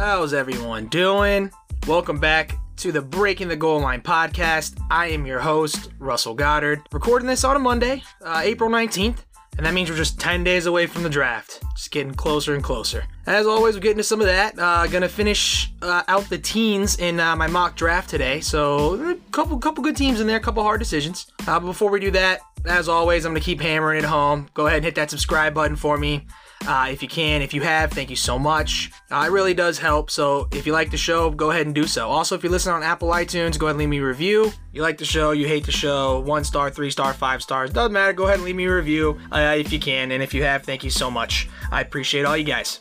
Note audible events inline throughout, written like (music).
How's everyone doing? Welcome back to the Breaking the Goal Line podcast. I am your host, Russell Goddard. Recording this on a Monday, uh, April 19th, and that means we're just 10 days away from the draft. Just getting closer and closer. As always, we're getting to some of that. Uh, gonna finish uh, out the teens in uh, my mock draft today, so a couple, couple good teams in there, a couple hard decisions. Uh, but before we do that, as always, I'm gonna keep hammering it home. Go ahead and hit that subscribe button for me. Uh, if you can, if you have, thank you so much. Uh, it really does help. So if you like the show, go ahead and do so. Also, if you listen on Apple iTunes, go ahead and leave me a review. You like the show, you hate the show, one star, three star, five stars, doesn't matter. Go ahead and leave me a review uh, if you can. And if you have, thank you so much. I appreciate all you guys.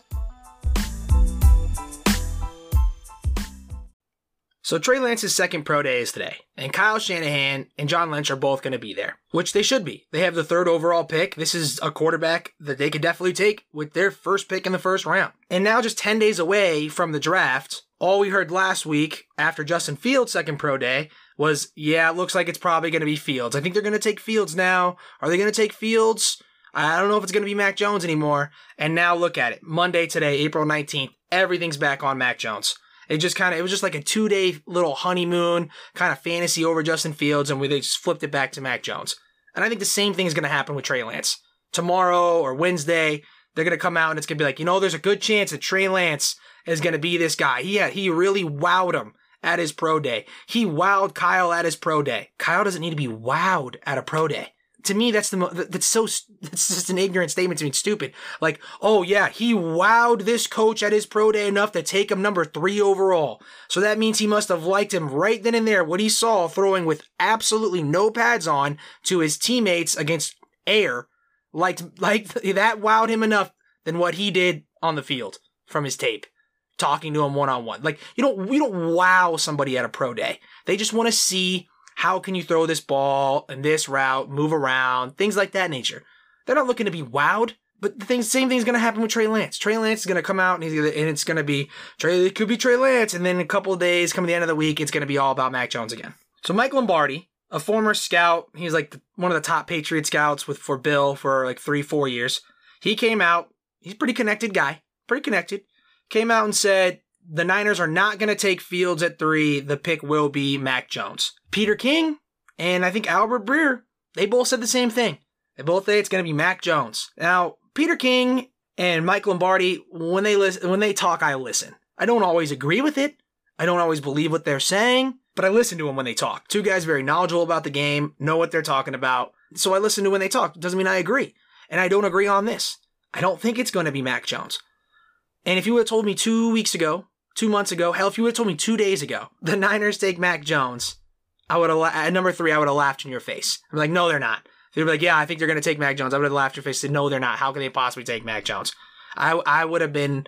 So Trey Lance's second pro day is today, and Kyle Shanahan and John Lynch are both going to be there, which they should be. They have the third overall pick. This is a quarterback that they could definitely take with their first pick in the first round. And now just 10 days away from the draft, all we heard last week after Justin Fields' second pro day was, yeah, it looks like it's probably going to be Fields. I think they're going to take Fields now. Are they going to take Fields? I don't know if it's going to be Mac Jones anymore. And now look at it. Monday today, April 19th, everything's back on Mac Jones. It just kind of, it was just like a two day little honeymoon kind of fantasy over Justin Fields, and we they just flipped it back to Mac Jones. And I think the same thing is going to happen with Trey Lance. Tomorrow or Wednesday, they're going to come out and it's going to be like, you know, there's a good chance that Trey Lance is going to be this guy. He, had, he really wowed him at his pro day. He wowed Kyle at his pro day. Kyle doesn't need to be wowed at a pro day to me that's the mo- that's so (laughs) that's just an ignorant statement to me. Stupid. Like oh yeah he wowed this coach at his pro day enough to take him number three overall. So that means he must have liked him right then and there. What he saw throwing with absolutely no pads on to his teammates against air like (laughs) like that wowed him enough than what he did on the field from his tape talking to him one-on-one. Like you don't we don't wow somebody at a pro day. They just want to see how can you throw this ball and this route, move around, things like that nature. They're not looking to be wowed. But the thing, same thing's gonna happen with Trey Lance. Trey Lance is gonna come out and he's gonna, and it's gonna be Trey. It could be Trey Lance, and then a couple of days, coming the end of the week, it's gonna be all about Mac Jones again. So Mike Lombardi, a former scout, he's like one of the top Patriot scouts with for Bill for like three, four years. He came out. He's a pretty connected guy, pretty connected. Came out and said the Niners are not going to take Fields at three. The pick will be Mac Jones. Peter King and I think Albert Breer, they both said the same thing. They both say it's going to be Mac Jones. Now, Peter King and Mike Lombardi, when they listen, when they talk, I listen. I don't always agree with it. I don't always believe what they're saying, but I listen to them when they talk. Two guys very knowledgeable about the game, know what they're talking about. So I listen to when they talk. Doesn't mean I agree. And I don't agree on this. I don't think it's going to be Mac Jones. And if you would have told me two weeks ago two months ago, hell, if you would have told me two days ago, the Niners take Mac Jones, I would have, at number three, I would have laughed in your face. I'm like, no, they're not. They'd be like, yeah, I think they're going to take Mac Jones. I would have laughed in your face said, no, they're not. How can they possibly take Mac Jones? I, I would have been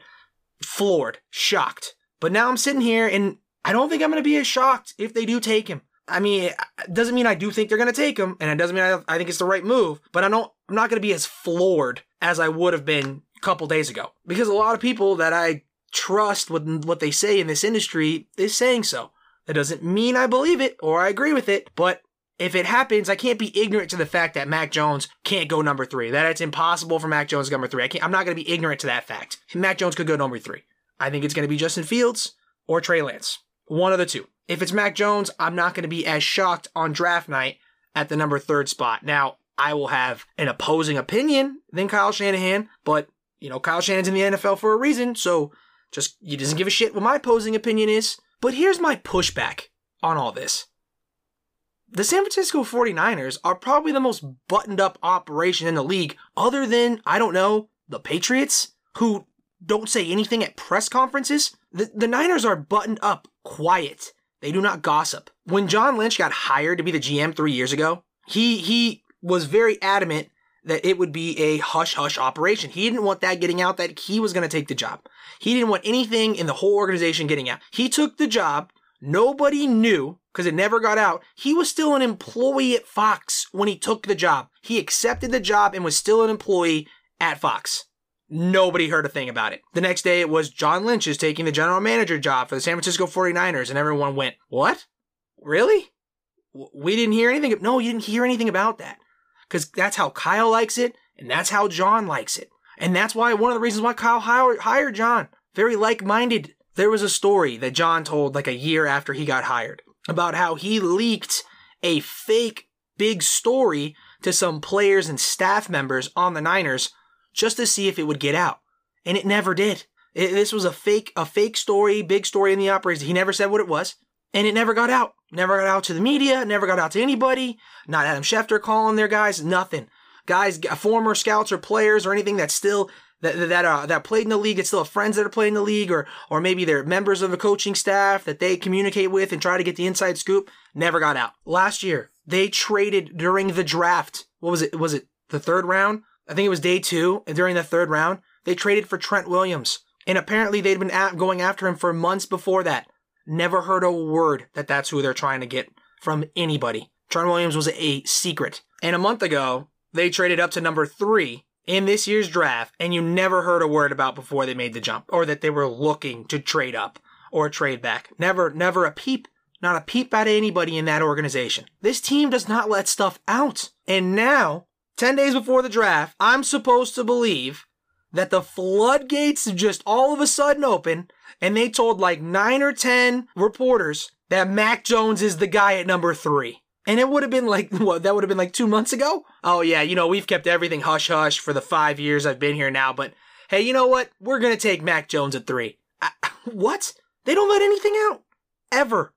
floored, shocked. But now I'm sitting here and I don't think I'm going to be as shocked if they do take him. I mean, it doesn't mean I do think they're going to take him, and it doesn't mean I, I think it's the right move, but I don't, I'm not going to be as floored as I would have been a couple days ago. Because a lot of people that I trust what, what they say in this industry is saying so. That doesn't mean I believe it or I agree with it, but if it happens, I can't be ignorant to the fact that Mac Jones can't go number three. That it's impossible for Mac Jones to go number three. I can't, I'm not going to be ignorant to that fact. Mac Jones could go number three. I think it's going to be Justin Fields or Trey Lance. One of the two. If it's Mac Jones, I'm not going to be as shocked on draft night at the number third spot. Now, I will have an opposing opinion than Kyle Shanahan, but, you know, Kyle Shanahan's in the NFL for a reason, so just, he doesn't give a shit what my opposing opinion is. But here's my pushback on all this. The San Francisco 49ers are probably the most buttoned up operation in the league, other than, I don't know, the Patriots, who don't say anything at press conferences. The, the Niners are buttoned up, quiet. They do not gossip. When John Lynch got hired to be the GM three years ago, he he was very adamant that it would be a hush hush operation. He didn't want that getting out that he was going to take the job. He didn't want anything in the whole organization getting out. He took the job. Nobody knew because it never got out. He was still an employee at Fox when he took the job. He accepted the job and was still an employee at Fox. Nobody heard a thing about it. The next day it was John Lynch is taking the general manager job for the San Francisco 49ers and everyone went, "What? Really? We didn't hear anything. No, you didn't hear anything about that." Because that's how Kyle likes it, and that's how John likes it. And that's why one of the reasons why Kyle hired John. Very like minded there was a story that John told like a year after he got hired about how he leaked a fake big story to some players and staff members on the Niners just to see if it would get out. And it never did. It, this was a fake, a fake story, big story in the operation. He never said what it was. And it never got out. Never got out to the media, never got out to anybody. Not Adam Schefter calling their guys, nothing. Guys, former scouts or players or anything that's still that that uh, that played in the league, it's still friends that are playing in the league, or or maybe they're members of the coaching staff that they communicate with and try to get the inside scoop. Never got out. Last year, they traded during the draft. What was it? Was it the third round? I think it was day two. During the third round, they traded for Trent Williams, and apparently they'd been at, going after him for months before that. Never heard a word that that's who they're trying to get from anybody. Trent Williams was a secret. And a month ago, they traded up to number three in this year's draft, and you never heard a word about before they made the jump, or that they were looking to trade up or trade back. Never, never a peep. Not a peep out of anybody in that organization. This team does not let stuff out. And now, 10 days before the draft, I'm supposed to believe that the floodgates just all of a sudden open and they told like nine or 10 reporters that Mac Jones is the guy at number three. And it would have been like, (laughs) what, that would have been like two months ago? Oh, yeah, you know, we've kept everything hush hush for the five years I've been here now, but hey, you know what? We're going to take Mac Jones at three. I, (laughs) what? They don't let anything out. Ever.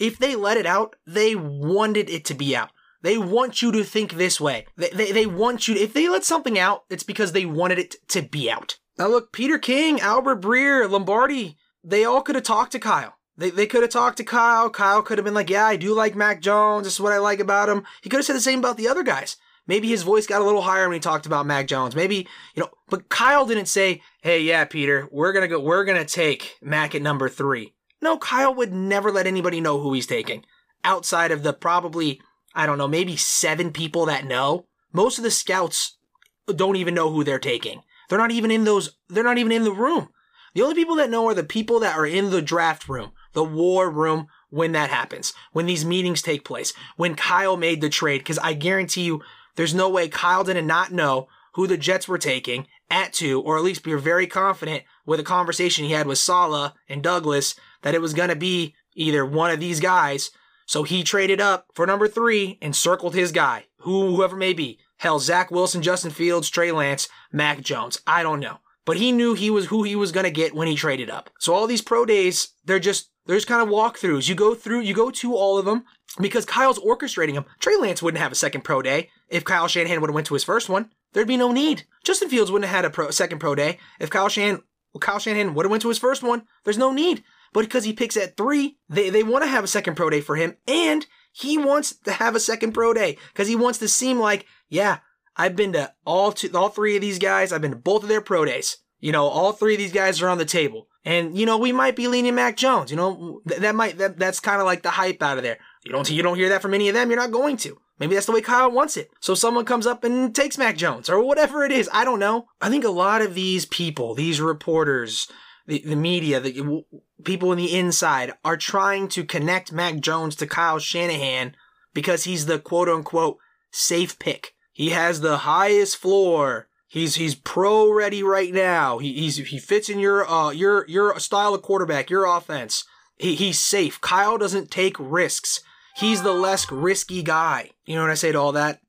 If they let it out, they wanted it to be out. They want you to think this way. They, they, they want you to, if they let something out, it's because they wanted it to be out. Now look, Peter King, Albert Breer, Lombardi, they all could have talked to Kyle. They, they could have talked to Kyle. Kyle could have been like, yeah, I do like Mac Jones. This is what I like about him. He could have said the same about the other guys. Maybe his voice got a little higher when he talked about Mac Jones. Maybe, you know, but Kyle didn't say, hey, yeah, Peter, we're going to go, we're going to take Mac at number three. No, Kyle would never let anybody know who he's taking outside of the probably, I don't know, maybe seven people that know. Most of the scouts don't even know who they're taking. They're not even in those, they're not even in the room. The only people that know are the people that are in the draft room, the war room when that happens, when these meetings take place, when Kyle made the trade, because I guarantee you, there's no way Kyle did not know who the Jets were taking at two, or at least be very confident with a conversation he had with Saleh and Douglas that it was going to be either one of these guys. So he traded up for number three and circled his guy, who, whoever may be. Hell, Zach Wilson, Justin Fields, Trey Lance, Mac Jones. I don't know. But he knew he was who he was to get when he traded up. So all these pro days, they're just, they're just kind of walkthroughs. You go through, you go to all of them because Kyle's orchestrating them. Trey Lance wouldn't have a second pro day if Kyle Shanahan would have went to his first one. There'd be no need. Justin Fields wouldn't have had a pro, second pro day if Kyle Shanahan, well, Kyle Shanahan would have went to his first one. There's no need. But because he picks at three, they, they want to have a second pro day for him. And he wants to have a second pro day because he wants to seem like, yeah, I've been to all two, all three of these guys. I've been to both of their pro days. You know, all three of these guys are on the table. And, you know, we might be leaning Mac Jones. You know, th- that might, that, that's kind of like the hype out of there. You don't, you don't hear that from any of them. You're not going to. Maybe that's the way Kyle wants it. So someone comes up and takes Mac Jones or whatever it is. I don't know. I think a lot of these people, these reporters, the, the media, the people in the inside are trying to connect Mac Jones to Kyle Shanahan because he's the quote unquote safe pick. He has the highest floor. He's he's pro ready right now. He he's he fits in your uh your your style of quarterback, your offense. He he's safe. Kyle doesn't take risks. He's the less risky guy. You know what I say to all that?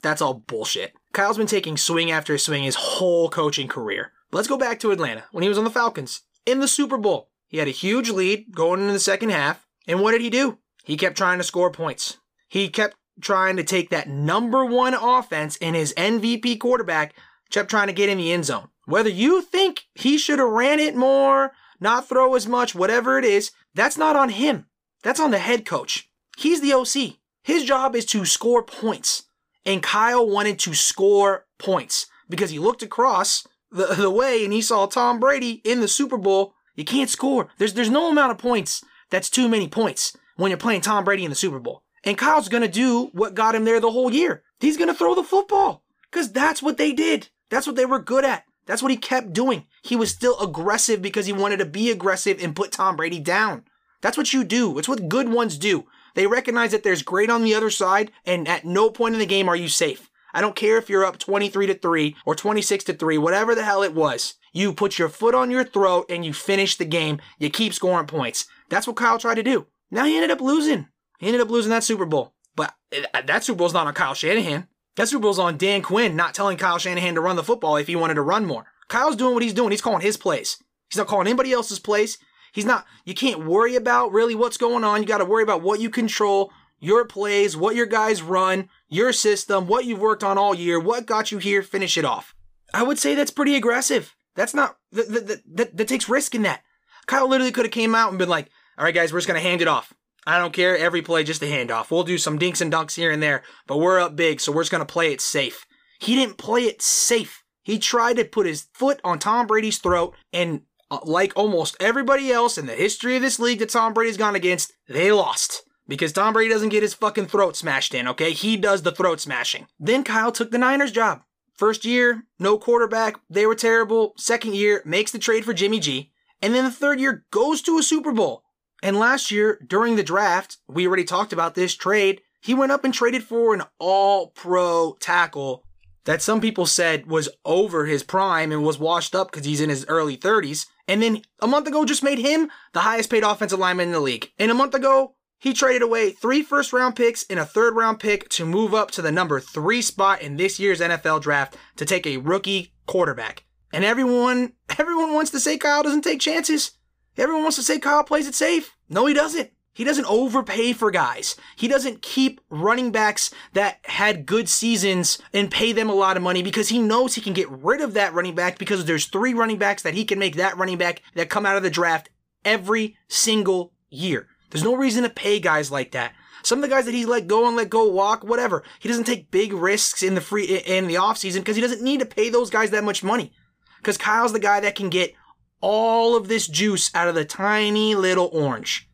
That's all bullshit. Kyle's been taking swing after swing his whole coaching career. Let's go back to Atlanta when he was on the Falcons in the Super Bowl. He had a huge lead going into the second half. And what did he do? He kept trying to score points. He kept trying to take that number one offense and his MVP quarterback kept trying to get in the end zone. Whether you think he should have ran it more, not throw as much, whatever it is, that's not on him. That's on the head coach. He's the OC. His job is to score points. And Kyle wanted to score points because he looked across the, the way and he saw Tom Brady in the Super Bowl. You can't score. There's, there's no amount of points that's too many points when you're playing Tom Brady in the Super Bowl. And Kyle's going to do what got him there the whole year. He's going to throw the football because that's what they did. That's what they were good at. That's what he kept doing. He was still aggressive because he wanted to be aggressive and put Tom Brady down. That's what you do. It's what good ones do. They recognize that there's great on the other side, and at no point in the game are you safe. I don't care if you're up 23 to 3 or 26 to 3, whatever the hell it was. You put your foot on your throat and you finish the game. You keep scoring points. That's what Kyle tried to do. Now he ended up losing. He ended up losing that Super Bowl. But uh, that Super Bowl's not on Kyle Shanahan. That Super Bowl's on Dan Quinn not telling Kyle Shanahan to run the football if he wanted to run more. Kyle's doing what he's doing. He's calling his plays. He's not calling anybody else's plays. He's not, you can't worry about really what's going on. You got to worry about what you control, your plays, what your guys run, your system, what you've worked on all year, what got you here, finish it off. I would say that's pretty aggressive. That's not, that, that, that, that takes risk in that. Kyle literally could have came out and been like, all right, guys, we're just going to hand it off. I don't care. Every play, just a handoff. We'll do some dinks and dunks here and there, but we're up big, so we're just going to play it safe. He didn't play it safe. He tried to put his foot on Tom Brady's throat, and uh, like almost everybody else in the history of this league that Tom Brady's gone against, they lost. Because Tom Brady doesn't get his fucking throat smashed in, okay? He does the throat smashing. Then Kyle took the Niners job. First year, no quarterback, they were terrible. Second year, makes the trade for Jimmy G. And then the third year, goes to a Super Bowl. And last year, during the draft, we already talked about this trade. He went up and traded for an all pro tackle that some people said was over his prime and was washed up because he's in his early 30s. And then a month ago just made him the highest paid offensive lineman in the league. And a month ago, he traded away three first round picks and a third round pick to move up to the number three spot in this year's NFL draft to take a rookie quarterback. And everyone, (laughs) everyone wants to say Kyle doesn't take chances. Everyone wants to say Kyle plays it safe. No, he doesn't. He doesn't overpay for guys. He doesn't keep running backs that had good seasons and pay them a lot of money because he knows he can get rid of that running back because there's three running backs that he can make that running back that come out of the draft every single year. There's no reason to pay guys like that. Some of the guys that he's let go and let go walk, whatever. He doesn't take big risks in the free in the offseason because he doesn't need to pay those guys that much money. Because Kyle's the guy that can get all of this juice out of the tiny little orange.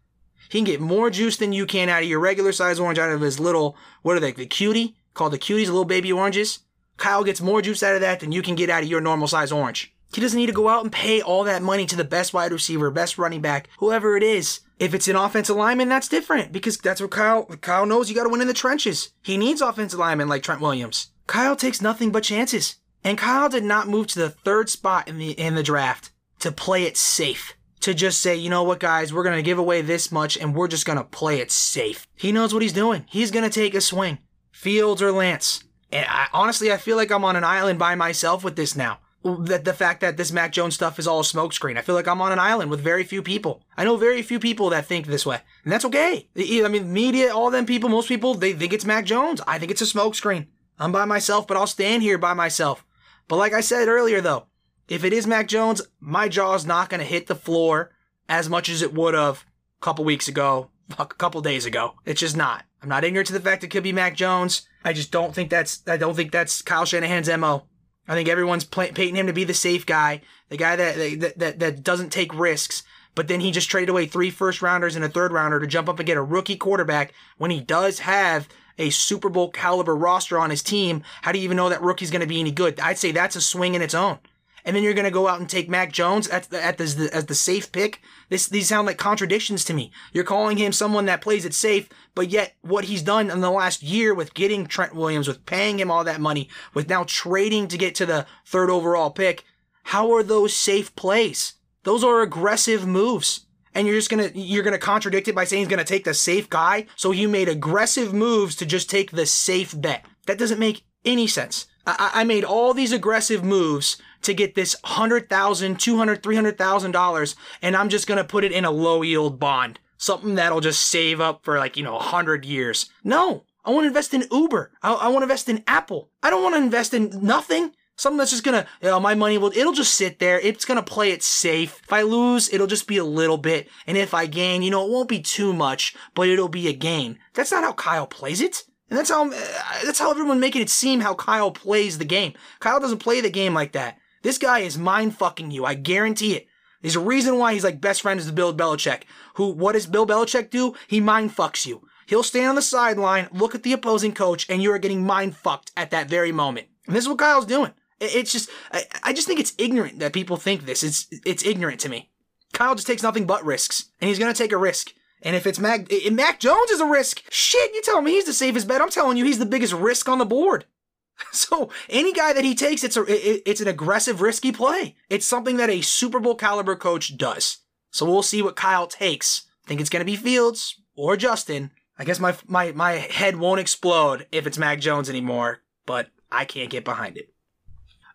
He can get more juice than you can out of your regular size orange out of his little, what are they, the cutie? Called the cuties, little baby oranges. Kyle gets more juice out of that than you can get out of your normal size orange. He doesn't need to go out and pay all that money to the best wide receiver, best running back, whoever it is. If it's an offensive lineman, that's different because that's what Kyle Kyle knows you got to win in the trenches. He needs offensive linemen like Trent Williams. Kyle takes nothing but chances. And Kyle did not move to the third spot in the in the draft to play it safe. To just say, you know what, guys, we're to give away this much and we're just to play it safe. He knows what he's doing. He's to take a swing. Fields or Lance. And I, honestly, I feel like I'm on an island by myself with this now. That the fact that this Mac Jones stuff is all a smokescreen. I feel like I'm on an island with very few people. I know very few people that think this way, and that's okay. I mean, media, all them people, most people, they think it's Mac Jones. I think it's a smokescreen. I'm by myself, but I'll stand here by myself. But like I said earlier, though, if it is Mac Jones, my jaw's not going to hit the floor as much as it would have a couple weeks ago, a couple days ago. It's just not. I'm not ignorant to the fact it could be Mac Jones. I just don't think that's I don't think that's Kyle Shanahan's mo. I think everyone's play, painting him to be the safe guy, the guy that, that that that doesn't take risks. But then he just traded away three first rounders and a third rounder to jump up and get a rookie quarterback when he does have a Super Bowl caliber roster on his team. How do you even know that rookie's going to be any good? I'd say that's a swing in its own and then you're going to go out and take Mac Jones at the, at the, as the safe pick. This these sound like contradictions to me. You're calling him someone that plays it safe, but yet what he's done in the last year with getting Trent Williams, with paying him all that money, with now trading to get to the third overall pick, how are those safe plays? Those are aggressive moves. And you're just gonna you're gonna contradict it by saying he's gonna take the safe guy. So you made aggressive moves to just take the safe bet. That doesn't make any sense. I, I made all these aggressive moves to get this $100,000, and I'm just to put it in a low yield bond. Something that'll just save up for like, you know, a 100 years. No, I want to invest in Uber. I, I want to invest in Apple. I don't want to invest in nothing. Something that's just gonna, you know, my money will, it'll just sit there. It's gonna play it safe. If I lose, it'll just be a little bit. And if I gain, you know, it won't be too much, but it'll be a gain. That's not how Kyle plays it. And that's how, uh, that's how everyone making it seem how Kyle plays the game. Kyle doesn't play the game like that. This guy is mind fucking you. I guarantee it. There's a reason why he's like best friends with Bill Belichick. Who, what does Bill Belichick do? He mind fucks you. He'll stand on the sideline, look at the opposing coach, and you are getting mind fucked at that very moment. And this is what Kyle's doing. It's just, I, I just think it's ignorant that people think this. It's, it's ignorant to me. Kyle just takes nothing but risks, and he's gonna take a risk. And if it's Mac, if Mac Jones is a risk, shit, you tell me he's the safest bet. I'm telling you, he's the biggest risk on the board. (laughs) So any guy that he takes, it's a it's an aggressive, risky play. It's something that a Super Bowl caliber coach does. So we'll see what Kyle takes. I think it's gonna be Fields or Justin. I guess my my my head won't explode if it's Mac Jones anymore, but I can't get behind it.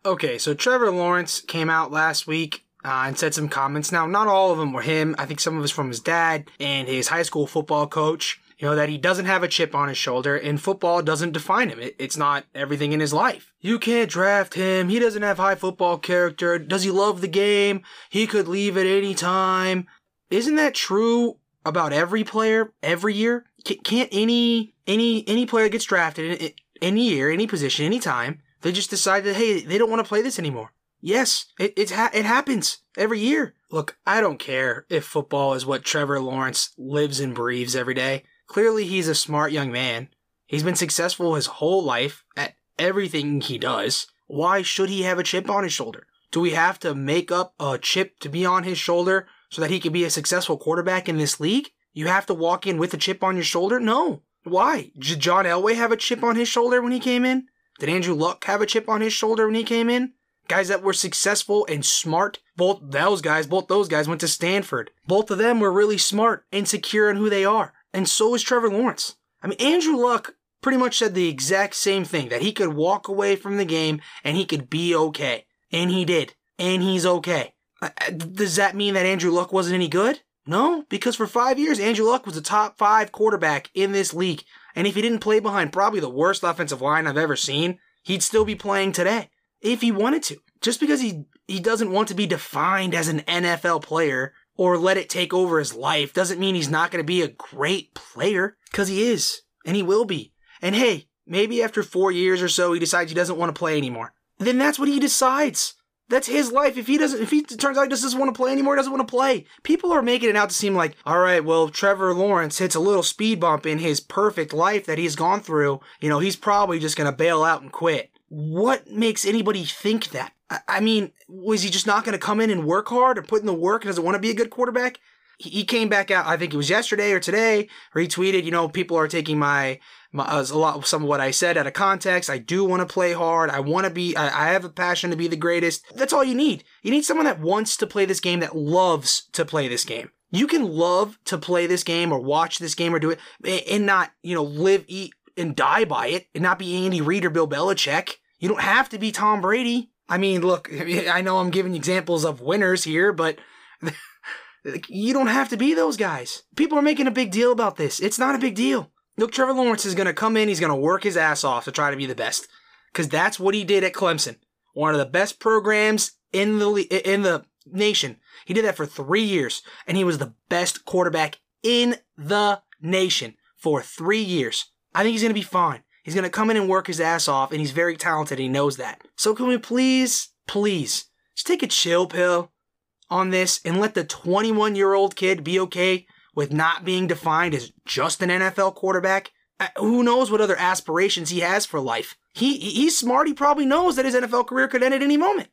Okay, so Trevor Lawrence came out last week uh, and said some comments. Now, not all of them were him. I think some of it's from his dad and his high school football coach. You know, that he doesn't have a chip on his shoulder and football doesn't define him. It, it's not everything in his life. You can't draft him. He doesn't have high football character. Does he love the game? He could leave at any time. Isn't that true about every player every year? C- can't any, any, any player gets drafted in, in any year, any position, any time, they just decide that, hey, they don't want to play this anymore. Yes, it, it's ha- it happens every year. Look, I don't care if football is what Trevor Lawrence lives and breathes every day. Clearly, he's a smart young man. He's been successful his whole life at everything he does. Why should he have a chip on his shoulder? Do we have to make up a chip to be on his shoulder so that he can be a successful quarterback in this league? You have to walk in with a chip on your shoulder? No. Why? Did John Elway have a chip on his shoulder when he came in? Did Andrew Luck have a chip on his shoulder when he came in? Guys that were successful and smart. Both those guys, both those guys went to Stanford. Both of them were really smart and secure in who they are. And so is Trevor Lawrence. I mean, Andrew Luck pretty much said the exact same thing that he could walk away from the game and he could be okay. And he did. And he's okay. Uh, uh, does that mean that Andrew Luck wasn't any good? No, because for five years, Andrew Luck was a top five quarterback in this league. And if he didn't play behind probably the worst offensive line I've ever seen, he'd still be playing today if he wanted to. Just because he, he doesn't want to be defined as an NFL player or let it take over his life doesn't mean he's not going to be a great player, because he is, and he will be. And hey, maybe after four years or so, he decides he doesn't want to play anymore. Then that's what he decides. That's his life. If he doesn't, if he turns out he doesn't want to play anymore, he doesn't want to play. People are making it out to seem like, all right, well, Trevor Lawrence hits a little speed bump in his perfect life that he's gone through. You know, he's probably just going to bail out and quit. What makes anybody think that? I mean, was he just not going to come in and work hard and put in the work and doesn't want to be a good quarterback? He came back out, I think it was yesterday or today, or he tweeted, you know, people are taking my, my uh, a lot, some of what I said out of context. I do want to play hard. I want to be, I, I have a passion to be the greatest. That's all you need. You need someone that wants to play this game, that loves to play this game. You can love to play this game or watch this game or do it and not, you know, live, eat, and die by it and not be Andy Reid or Bill Belichick. You don't have to be Tom Brady. I mean, look, (laughs) I know I'm giving examples of winners here, but (laughs) you don't have to be those guys. People are making a big deal about this. It's not a big deal. Look, Trevor Lawrence is going to come in, he's going to work his ass off to try to be the best. Because that's what he did at Clemson. One of the best programs in the in the nation. He did that for three years, and he was the best quarterback in the nation for three years. I think he's going to be fine. He's going to come in and work his ass off, and he's very talented. And he knows that. So can we please, please, just take a chill pill on this and let the 21 year old kid be okay with not being defined as just an NFL quarterback? Uh, who knows what other aspirations he has for life? He he's smart. He probably knows that his NFL career could end at any moment.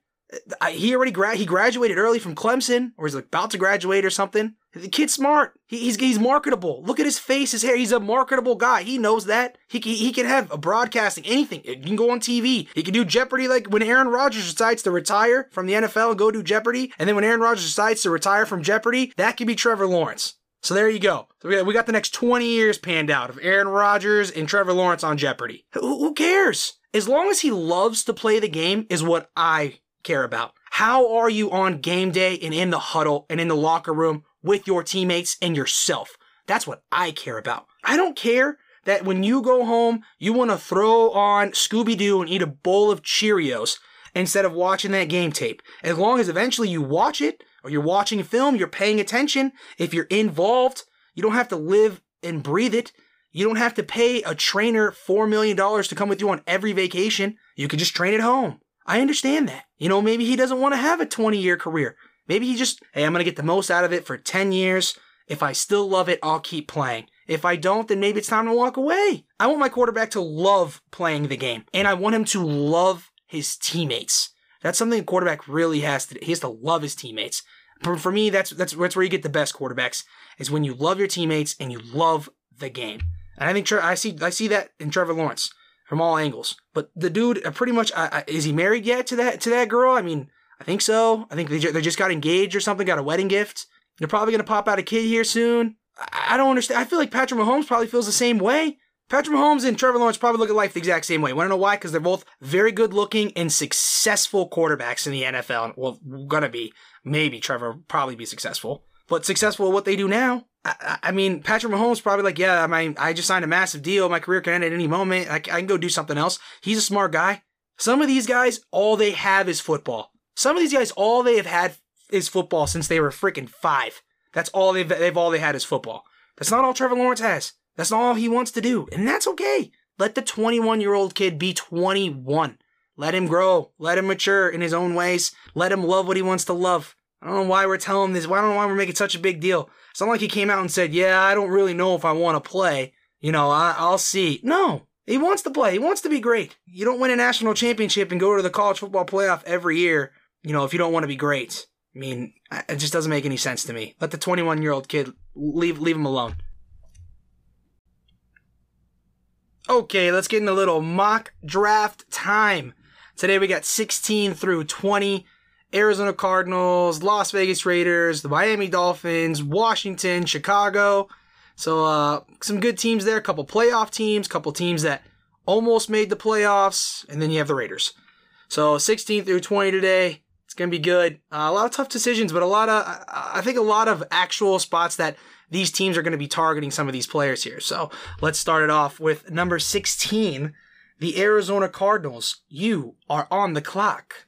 Uh, he already gra- he graduated early from Clemson, or he's about to graduate or something. The kid's smart. He, he's he's marketable. Look at his face, his hair. He's a marketable guy. He knows that. He he, he can have a broadcasting anything. He can go on TV. He can do Jeopardy like when Aaron Rodgers decides to retire from the NFL and go do Jeopardy, and then when Aaron Rodgers decides to retire from Jeopardy, that could be Trevor Lawrence. So there you go. So we got, we got the next 20 years panned out of Aaron Rodgers and Trevor Lawrence on Jeopardy. Who, who cares? As long as he loves to play the game is what I care about. How are you on game day and in the huddle and in the locker room with your teammates and yourself? That's what I care about. I don't care that when you go home, you want to throw on Scooby Doo and eat a bowl of Cheerios instead of watching that game tape. As long as eventually you watch it or you're watching a film, you're paying attention. If you're involved, you don't have to live and breathe it. You don't have to pay a trainer $4 million to come with you on every vacation. You can just train at home. I understand that. You know, maybe he doesn't want to have a 20 year career. Maybe he just, hey, I'm going to get the most out of it for 10 years. If I still love it, I'll keep playing. If I don't, then maybe it's time to walk away. I want my quarterback to love playing the game, and I want him to love his teammates. That's something a quarterback really has to. He has to love his teammates. For, for me, that's that's that's where you get the best quarterbacks is when you love your teammates and you love the game. And I think I see I see that in Trevor Lawrence. from all angles. But the dude, uh, pretty much, uh, is he married yet to that to that girl? I mean, I think so. I think they, they just got engaged or something, got a wedding gift. They're probably going to pop out a kid here soon. I, I don't understand. I feel like Patrick Mahomes probably feels the same way. Patrick Mahomes and Trevor Lawrence probably look at life the exact same way. Want to know why? Because they're both very good looking and successful quarterbacks in the NFL. Well, gonna be. Maybe Trevor probably be successful. But successful at what they do now. I, I mean, Patrick Mahomes probably like, yeah, I mean, I just signed a massive deal. My career can end at any moment. I, I can go do something else. He's a smart guy. Some of these guys, all they have is football. Some of these guys, all they have had is football since they were freaking five. That's all they've, they've all they had is football. That's not all Trevor Lawrence has. That's not all he wants to do. And that's okay. Let the 21 year old kid be 21. Let him grow. Let him mature in his own ways. Let him love what he wants to love. I don't know why we're telling this. I don't know why we're making such a big deal. It's not like he came out and said, Yeah, I don't really know if I want to play. You know, I, I'll see. No, he wants to play. He wants to be great. You don't win a national championship and go to the college football playoff every year, you know, if you don't want to be great. I mean, it just doesn't make any sense to me. Let the 21 year old kid leave leave him alone. Okay, let's get in a little mock draft time. Today we got 16 through 20. Arizona Cardinals, Las Vegas Raiders, the Miami Dolphins, Washington, Chicago. So uh, some good teams there. A couple playoff teams, a couple teams that almost made the playoffs, and then you have the Raiders. So 16 through 20 today. Gonna be good. Uh, a lot of tough decisions, but a lot of I think a lot of actual spots that these teams are to be targeting some of these players here. So let's start it off with number 16, the Arizona Cardinals. You are on the clock.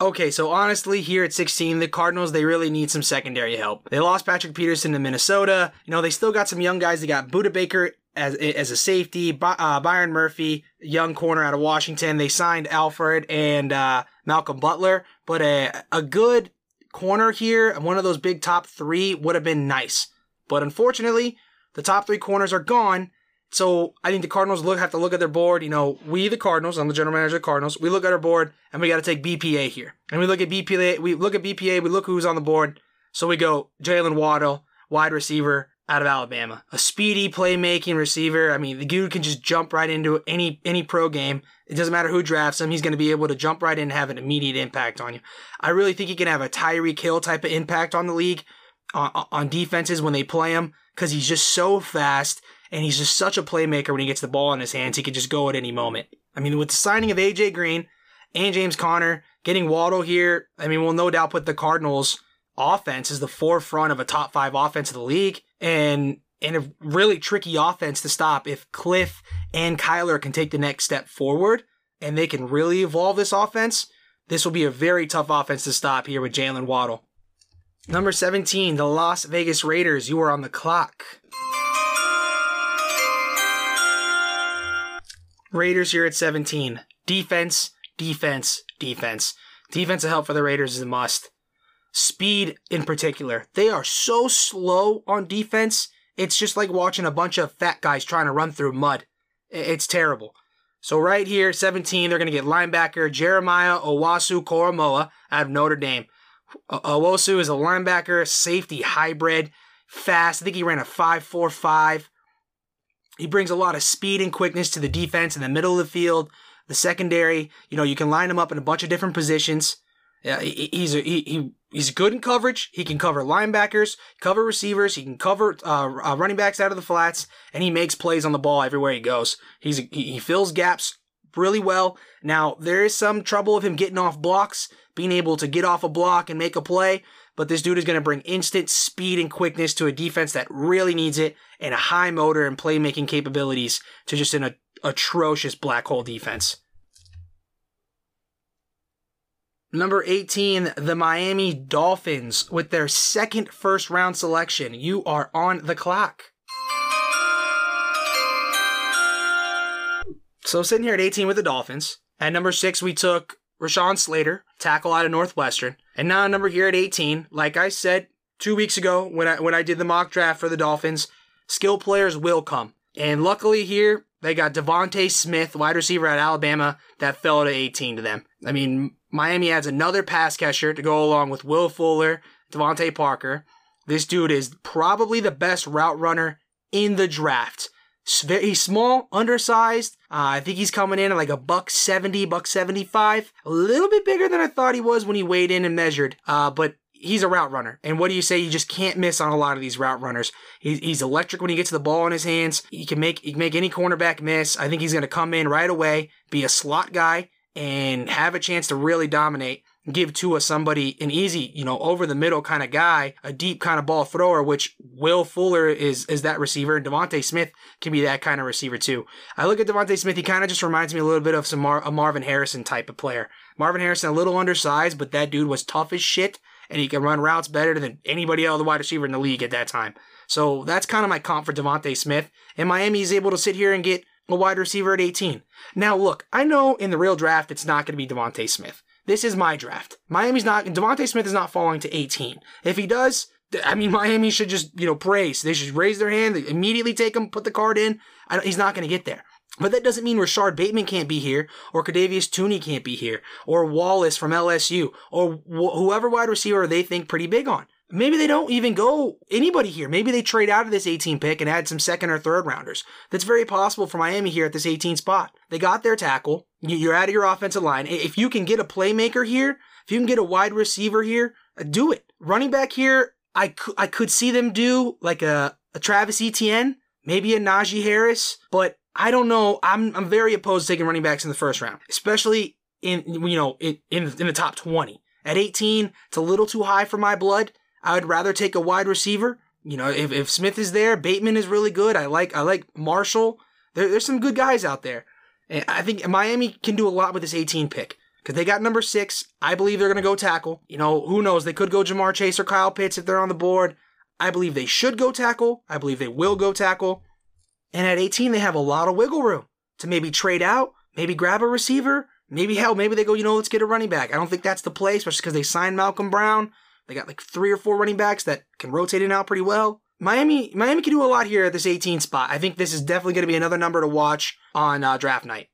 Okay, so honestly, here at 16, the Cardinals, they really need some secondary help. They lost Patrick Peterson to Minnesota. You know, they still got some young guys. They got Budda Baker as, as a safety, uh, Byron Murphy, young corner out of Washington. They signed Alfred and uh, Malcolm Butler, but a, a good corner here, one of those big top three would have been nice. But unfortunately, the top three corners are gone. So I think the Cardinals look have to look at their board. You know, we the Cardinals, I'm the general manager of the Cardinals. We look at our board and we got to take BPA here. And we look at BPA. We look at BPA. We look who's on the board. So we go Jalen Waddle, wide receiver out of Alabama, a speedy playmaking receiver. I mean, the dude can just jump right into any any pro game. It doesn't matter who drafts him. He's going to be able to jump right in and have an immediate impact on you. I really think he can have a Tyreek Hill type of impact on the league, on, on defenses when they play him, because he's just so fast and he's just such a playmaker when he gets the ball in his hands. He can just go at any moment. I mean, with the signing of AJ Green and James Conner, getting Waddle here, I mean, we'll no doubt put the Cardinals offense as the forefront of a top five offense of the league. And and a really tricky offense to stop if Kliff and Kyler can take the next step forward and they can really evolve this offense. This will be a very tough offense to stop here with Jalen Waddle. Number 17, the Las Vegas Raiders. You are on the clock. Raiders here at 17. Defense, defense, defense. Defensive help for the Raiders is a must. Speed in particular. They are so slow on defense it's just like watching a bunch of fat guys trying to run through mud. It's terrible. So right here, 17, they're going to get linebacker Jeremiah Owusu Koramoah out of Notre Dame. Owusu is a linebacker, safety hybrid, fast. I think he ran a 5.45. He brings a lot of speed and quickness to the defense in the middle of the field, the secondary. You know, you can line him up in a bunch of different positions. Yeah, he's a, he, he he's good in coverage. He can cover linebackers, cover receivers. He can cover uh, uh, running backs out of the flats, and he makes plays on the ball everywhere he goes. He's he, he fills gaps really well. Now there is some trouble of him getting off blocks, being able to get off a block and make a play. But this dude is going to bring instant speed and quickness to a defense that really needs it, and a high motor and playmaking capabilities to just an a, atrocious black hole defense. Number 18, the Miami Dolphins with their second first round selection. You are on the clock. So sitting here at 18 with the Dolphins. At number six, we took Rashawn Slater, tackle out of Northwestern. And now number here at 18, like I said two weeks ago when I when I did the mock draft for the Dolphins, skill players will come. And luckily here, they got DeVonta Smith, wide receiver at Alabama, that fell to 18 to them. I mean, Miami adds another pass catcher to go along with Will Fuller, DeVante Parker. This dude is probably the best route runner in the draft. He's small, undersized. Uh, I think he's coming in at like a buck 70, buck 75. A little bit bigger than I thought he was when he weighed in and measured. Uh, but he's a route runner. And what do you say? You just can't miss on a lot of these route runners. He's, he's electric when he gets the ball in his hands. He can make, he can make any cornerback miss. I think he's going to come in right away, be a slot guy, and have a chance to really dominate give to a somebody an easy, you know, over the middle kind of guy, a deep kind of ball thrower, which Will Fuller is is that receiver, and DeVonta Smith can be that kind of receiver too. I look at DeVonta Smith; he kind of just reminds me a little bit of some Mar- a Marvin Harrison type of player. Marvin Harrison a little undersized, but that dude was tough as shit, and he can run routes better than anybody else, the wide receiver in the league at that time. So that's kind of my comp for DeVonta Smith, and Miami is able to sit here and get a wide receiver at 18. Now, look, I know in the real draft it's not going to be DeVonta Smith. This is my draft. Miami's not, DeVonta Smith is not falling to 18. If he does, I mean, Miami should just, you know, praise. They should raise their hand, immediately take him, put the card in. he's not going to get there. But that doesn't mean Rashod Bateman can't be here, or Kadarius Toney can't be here, or Wallace from LSU, or wh- whoever wide receiver they think pretty big on. Maybe they don't even go anybody here. Maybe they trade out of this 18 pick and add some second or third rounders. That's very possible for Miami here at this 18 spot. They got their tackle. You're out of your offensive line. If you can get a playmaker here, if you can get a wide receiver here, uh, do it. Running back here, I could, I could see them do like a, a Travis Etienne, maybe a Najee Harris, but I don't know. I'm, I'm very opposed to taking running backs in the first round, especially in, you know, in, in, in the top 20. At 18, it's a little too high for my blood. I would rather take a wide receiver. You know, if, if Smith is there, Bateman is really good. I like I like Marshall. There, there's some good guys out there. And I think Miami can do a lot with this 18 pick. Because they got number six. I believe they're going to go tackle. You know, who knows? They could go Ja'Marr Chase or Kyle Pitts if they're on the board. I believe they should go tackle. I believe they will go tackle. And at 18, they have a lot of wiggle room to maybe trade out, maybe grab a receiver, maybe hell, maybe they go, you know, let's get a running back. I don't think that's the play, especially because they signed Malcolm Brown. They got like three or four running backs that can rotate in out pretty well. Miami, Miami can do a lot here at this 18 spot. I think this is definitely going to be another number to watch on uh, draft night.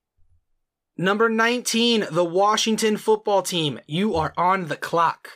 Number 19, the Washington football team. You are on the clock.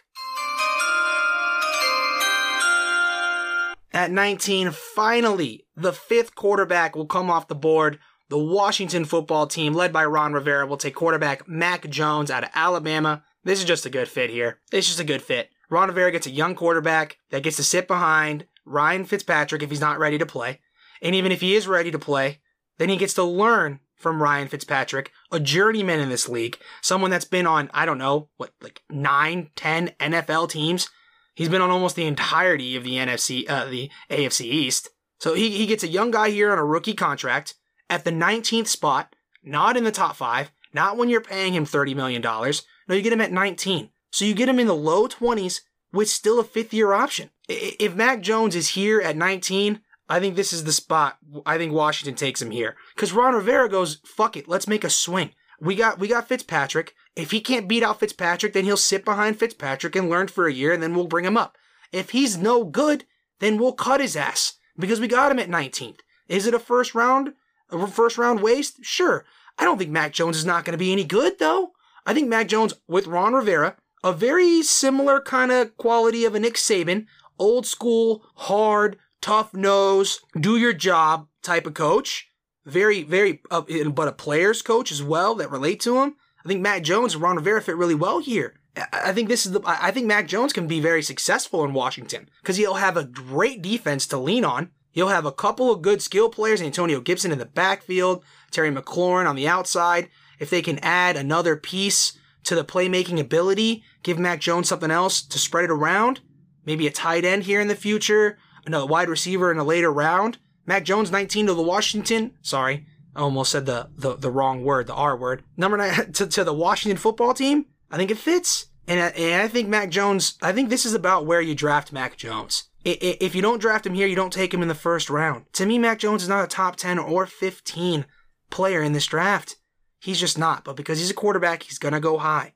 At 19, finally, the fifth quarterback will come off the board. The Washington football team, led by Ron Rivera, will take quarterback Mac Jones out of Alabama. This is just a good fit here. It's just a good fit. Ron Rivera gets a young quarterback that gets to sit behind Ryan Fitzpatrick if he's not ready to play. And even if he is ready to play, then he gets to learn from Ryan Fitzpatrick, a journeyman in this league, someone that's been on, I don't know, what, like nine, ten NFL teams. He's been on almost the entirety of the NFC, uh, the AFC East. So he, he gets a young guy here on a rookie contract at the 19th spot, not in the top five, not when you're paying him $30 million. No, you get him at 19. So you get him in the low 20s with still a fifth year option. If Mac Jones is here at 19, I think this is the spot. I think Washington takes him here. Because Ron Rivera goes, fuck it, let's make a swing. We got we got Fitzpatrick. If he can't beat out Fitzpatrick, then he'll sit behind Fitzpatrick and learn for a year, and then we'll bring him up. If he's no good, then we'll cut his ass because we got him at 19th. Is it a first round, a first round waste? Sure. I don't think Mac Jones is not going to be any good though. I think Mac Jones with Ron Rivera a very similar kind of quality of a Nick Saban, old school, hard, tough nose, do your job type of coach. Very, very, uh, but a player's coach as well that relate to him. I think Mac Jones and Ron Rivera fit really well here. I think this is the. I think Mac Jones can be very successful in Washington because he'll have a great defense to lean on. He'll have a couple of good skill players, Antonio Gibson in the backfield, Terry McLaurin on the outside. If they can add another piece to the playmaking ability, give Mac Jones something else to spread it around. Maybe a tight end here in the future, another wide receiver in a later round. Mac Jones, 19 to the Washington. Sorry, I almost said the, the, the wrong word, the R word. Number nine (laughs) to, to the Washington football team. I think it fits. And I, and I think Mac Jones, I think this is about where you draft Mac Jones. If you don't draft him here, you don't take him in the first round. To me, Mac Jones is not a top 10 or 15 player in this draft. He's just not. But because he's a quarterback, he's going to go high.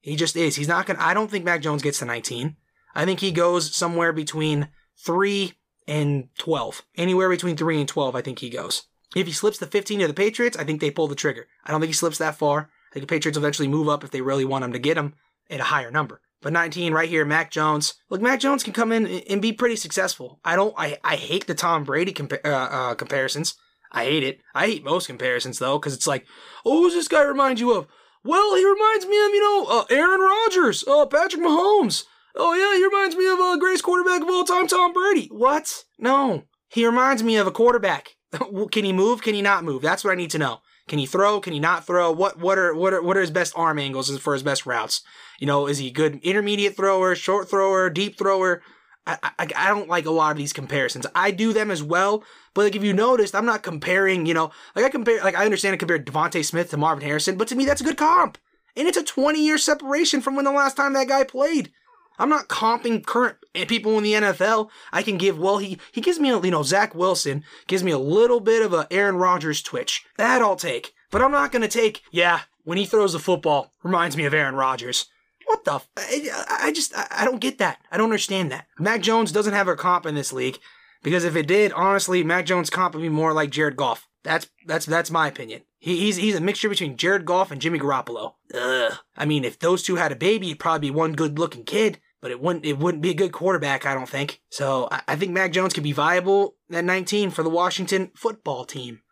He just is. He's not going to, I don't think Mac Jones gets to 19. I think he goes somewhere between 3 and 12. Anywhere between 3 and 12, I think he goes. If he slips the 15 to the Patriots, I think they pull the trigger. I don't think he slips that far. I think the Patriots will eventually move up if they really want him to get him at a higher number. But 19 right here, Mac Jones. Look, Mac Jones can come in and be pretty successful. I don't. I, I hate the Tom Brady compa- uh, uh, comparisons. I hate it. I hate most comparisons though, because it's like, oh, who's this guy remind you of? Well, he reminds me of you know uh, Aaron Rodgers, uh, Patrick Mahomes. Oh yeah, he reminds me of a uh, greatest quarterback of all time, Tom Brady. What? No, he reminds me of a quarterback. (laughs) can he move? Can he not move? That's what I need to know. Can he throw? Can he not throw? What what are what are what are his best arm angles for his best routes? You know, is he a good intermediate thrower, short thrower, deep thrower? I, I, I don't like a lot of these comparisons. I do them as well, but like if you noticed, I'm not comparing. You know, like I compare, like I understand I compare DeVonta Smith to Marvin Harrison, but to me that's a good comp, and it's a 20 year separation from when the last time that guy played. I'm not comping current people in the NFL. I can give, well, he, he gives me, a, you know, Zach Wilson gives me a little bit of a Aaron Rodgers twitch. That I'll take. But I'm not going to take, yeah, when he throws the football, reminds me of Aaron Rodgers. What the? F- I, I just, I don't get that. I don't understand that. Mac Jones doesn't have a comp in this league because if it did, honestly, Mac Jones comp would be more like Jared Goff. That's that's that's my opinion. He, he's he's a mixture between Jared Goff and Jimmy Garoppolo. Ugh. I mean, if those two had a baby, it'd probably be one good looking kid but it wouldn't it wouldn't be a good quarterback, I don't think. So I, I think Mac Jones could be viable at 19 for the Washington football team.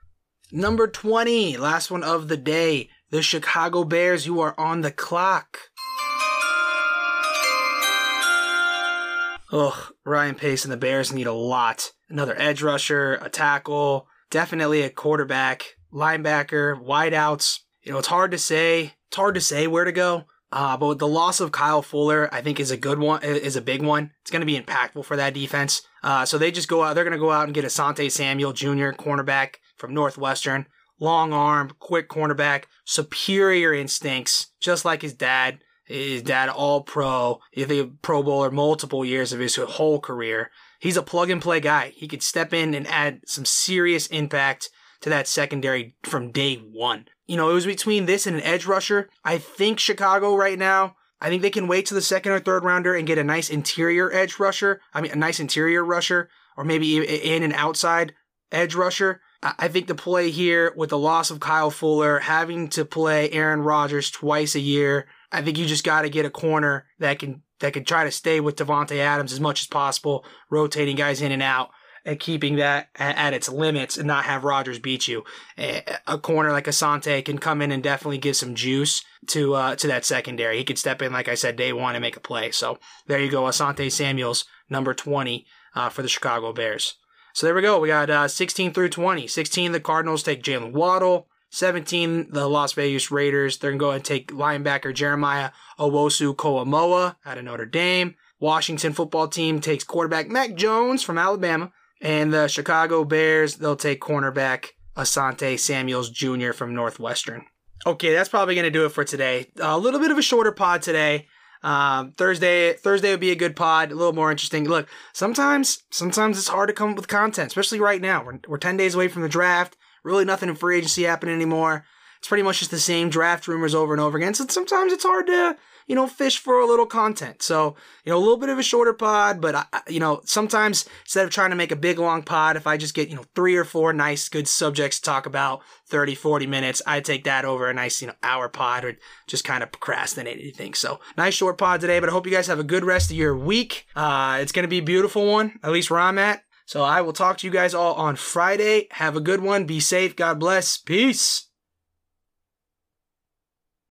Number 20, last one of the day. The Chicago Bears, you are on the clock. Ugh, Ryan Pace and the Bears need a lot. Another edge rusher, a tackle, definitely a quarterback, linebacker, wideouts. You know, it's hard to say. It's hard to say where to go. Uh, but the loss of Kyle Fuller, I think, is a good one, is a big one. It's going to be impactful for that defense. Uh, so they just go out, they're going to go out and get Asante Samuel Jr., cornerback from Northwestern. Long arm, quick cornerback, superior instincts, just like his dad. His dad, all pro, if a Pro Bowler multiple years of his whole career. He's a plug and play guy. He could step in and add some serious impact to that secondary from day one you know, it was between this and an edge rusher. I think Chicago right now, I think they can wait to the second or third rounder and get a nice interior edge rusher. I mean, a nice interior rusher, or maybe in and outside edge rusher. I think the play here with the loss of Kyle Fuller, having to play Aaron Rodgers twice a year, I think you just got to get a corner that can that can try to stay with Davante Adams as much as possible, rotating guys in and out and keeping that at, its limits and not have Rodgers beat you. A, a, corner like Asante can come in and definitely give some juice to uh, to that secondary. He could step in, like I said, day one and make a play. So there you go, Asante Samuels, number 20 uh, for the Chicago Bears. So there we go. We got uh, 16 through 20. 16, the Cardinals take Jaylen Waddle. 17, the Las Vegas Raiders. They're going to take linebacker Jeremiah Owusu Koramoah out of Notre Dame. Washington football team takes quarterback Mac Jones from Alabama. And the Chicago Bears, they'll take cornerback Asante Samuels Jr. from Northwestern. Okay, that's probably going to do it for today. A little bit of a shorter pod today. Um, Thursday, Thursday would be a good pod, a little more interesting. Look, sometimes, sometimes it's hard to come up with content, especially right now. We're, we're 10 days away from the draft. Really nothing in free agency happening anymore. It's pretty much just the same draft rumors over and over again. So sometimes it's hard to you know, fish for a little content. So, you know, a little bit of a shorter pod, but I, you know, sometimes instead of trying to make a big long pod, if I just get, you know, three or four nice, good subjects to talk about 30, 40 minutes, I take that over a nice, you know, hour pod or just kind of procrastinate anything. So nice short pod today, but I hope you guys have a good rest of your week. Uh, it's going to be a beautiful one, at least where I'm at. So I will talk to you guys all on Friday. Have a good one. Be safe. God bless. Peace.